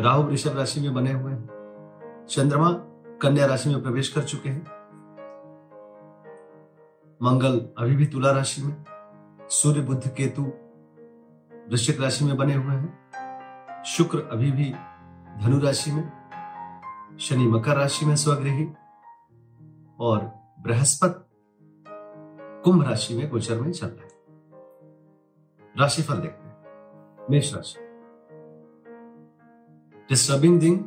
राहु वृषभ राशि में बने हुए हैं। चंद्रमा कन्या राशि में प्रवेश कर चुके हैं। मंगल अभी भी तुला राशि में। सूर्य बुद्ध केतु वृश्चिक राशि में बने हुए हैं। शुक्र अभी भी धनु राशि में। शनि मकर राशि में स्वगृही। और बृहस्पति कुंभ राशि में गोचर में चल रहा है। राशिफल देखते हैं। मेष राशि। डिस्टर्बिंग दिन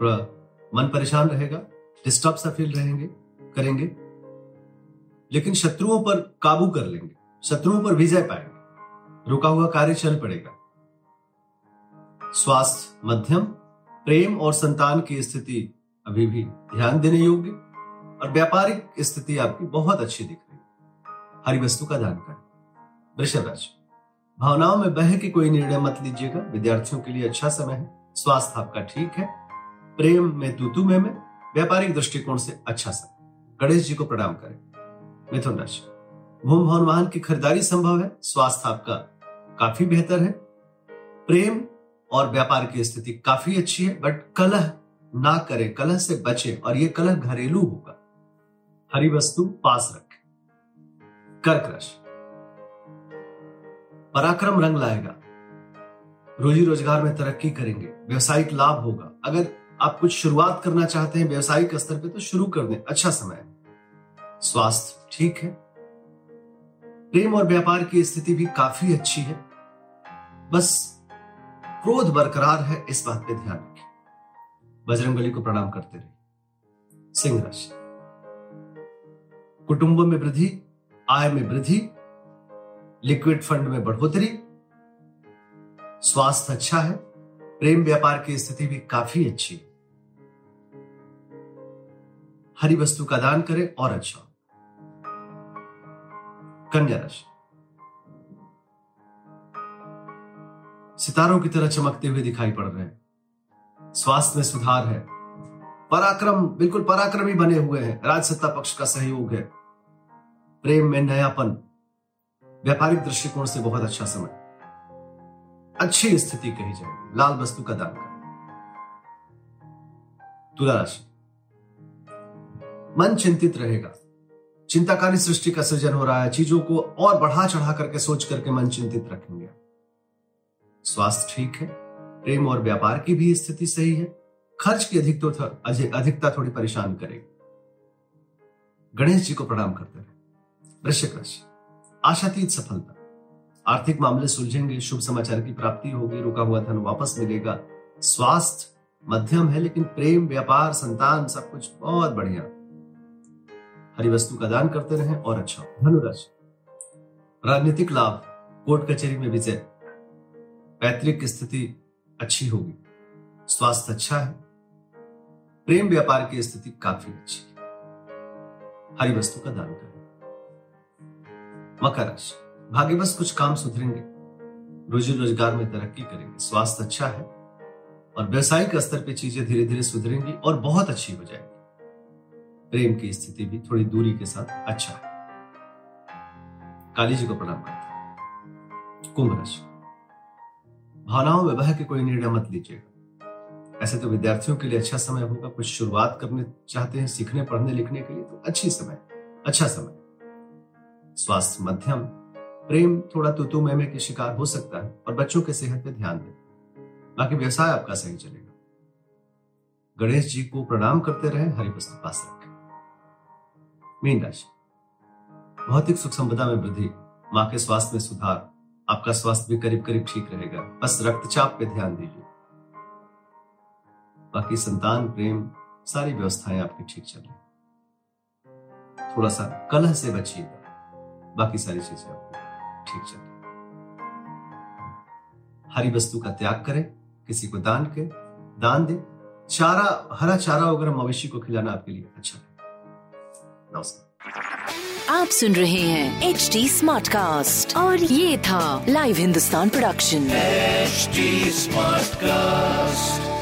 थोड़ा मन परेशान रहेगा डिस्टर्ब सा फील रहेंगे, करेंगे। लेकिन शत्रुओं पर काबू कर लेंगे, शत्रुओं पर विजय पाएँगे। रुका हुआ कार्य चल पड़ेगा। स्वास्थ्य, मध्यम, प्रेम और संतान की स्थिति अभी भी ध्यान देने योग्य और व्यापारिक स्थिति आपकी बहुत अच्छी दिख रही है। हरी वस्तु का दान करें। वृषभ राशि। भावनाओं में बह के कोई निर्णय मत लीजिएगा। विद्यार्थियों के लिए अच्छा समय है। स्वास्थ्य आपका ठीक है। प्रेम में तूतु में, में व्यापारिक दृष्टिकोण से अच्छा समय। गणेश जी को प्रणाम करें। मिथुन राशि। भूम भवन वाहन की खरीदारी संभव है। स्वास्थ्य आपका काफ़ी बेहतर है। प्रेम और व्यापार की स्थिति काफ़ी अच्छी है बट कलह ना करें। कलह से बचे और ये कलह घरेलू होगा। हरी वस्तु पास रखें। कर्क राशि। पराक्रम रंग लाएगा। रोजी रोज़गार में तरक्की करेंगे। व्यवसायिक लाभ होगा। अगर आप कुछ शुरुआत करना चाहते हैं व्यवसायिक स्तर पे तो शुरू कर दें। अच्छा समय। स्वास्थ्य ठीक है। प्रेम और व्यापार की स्थिति भी काफ़ी अच्छी है। बस क्रोध बरकरार है, इस बात पे ध्यान रखें। बजरंगबली को प्रणाम करते रहिए। सिंह राशि। कुटुंब में वृद्धि, आय में वृद्धि लिक्विड फंड में बढ़ोतरी। स्वास्थ्य अच्छा है। प्रेम व्यापार की स्थिति भी काफ़ी अच्छी है। हरी वस्तु का दान करें और अच्छा। कन्या राशि। सितारों की तरह चमकते हुए दिखाई पड़ रहे हैं। स्वास्थ्य में सुधार है। पराक्रम, बिल्कुल पराक्रमी बने हुए हैं। राजसत्ता पक्ष का सहयोग है। प्रेम में नयापन। व्यापारिक दृष्टिकोण से बहुत अच्छा समय। अच्छी स्थिति कही जाए, लाल वस्तु का दान करें। तुला राशि। मन चिंतित रहेगा। चिंताकारी सृष्टि का सृजन हो रहा है। चीज़ों को और बढ़ा चढ़ा करके सोच करके मन चिंतित रखेंगे। स्वास्थ्य ठीक है। प्रेम और व्यापार की भी स्थिति सही है। खर्च की अधिक तो अधिकता थोड़ी परेशान करेगी। गणेश जी को प्रणाम करते रहे। वृश्चिक राशि। आशातीत सफलता। आर्थिक मामले सुलझेंगे, शुभ समाचार की प्राप्ति होगी, रुका हुआ धन वापस मिलेगा। स्वास्थ्य मध्यम है, लेकिन प्रेम, व्यापार, संतान, सब कुछ बहुत बढ़िया। हरी वस्तु का दान करते रहें और अच्छा धनुराशि। राजनीतिक लाभ, कोर्ट कचहरी में विजय। पैतृक स्थिति अच्छी होगी। स्वास्थ्य अच्छा है। प्रेम व्यापार की स्थिति काफ़ी अच्छी है। हरी वस्तु का दान करें। मकर राशि। भाग्यवश कुछ काम सुधरेंगे। रोजी रोज़गार में तरक्की करेंगे। स्वास्थ्य अच्छा है और व्यवसायिक स्तर पे चीज़ें धीरे धीरे सुधरेंगी और बहुत अच्छी हो जाएगी। प्रेम की स्थिति भी थोड़ी दूरी के साथ अच्छा है। काली जी को प्रणाम करते कुंभ राशि। भावनाओं में बह के कोई निर्णय मत लीजिएगा। ऐसे तो विद्यार्थियों के लिए अच्छा समय होगा। कुछ शुरुआत करने चाहते हैं, सीखने, पढ़ने, लिखने के लिए तो अच्छी समय अच्छा समय। स्वास्थ्य मध्यम। प्रेम थोड़ा तुतु मैमे के शिकार हो सकता है, और बच्चों के सेहत पे ध्यान दें। बाकी व्यवसाय आपका सही चलेगा। गणेश जी को प्रणाम करते रहे, हरि वस्तु पास रखें। मीन राशि। भौतिक सुख संपदा में वृद्धि, माँ के स्वास्थ्य में सुधार, आपका स्वास्थ्य भी करीब करीब ठीक रहेगा। बस रक्तचाप पे ध्यान दीजिए। बाकी संतान, प्रेम, सारी व्यवस्थाएँ आपकी ठीक चल रही। थोड़ा सा कलह से बचिएगा बाकी सारी चीज़ें आपकी ठीक चल हरी वस्तु का त्याग करें किसी को दान के दान दें। चारा हरा चारा वगैरह मवेशी को खिलाना आपके लिए अच्छा है। नमस्कार। आप सुन रहे हैं एच डी स्मार्ट कास्ट और ये था live Hindustan production HD smart Smartcast.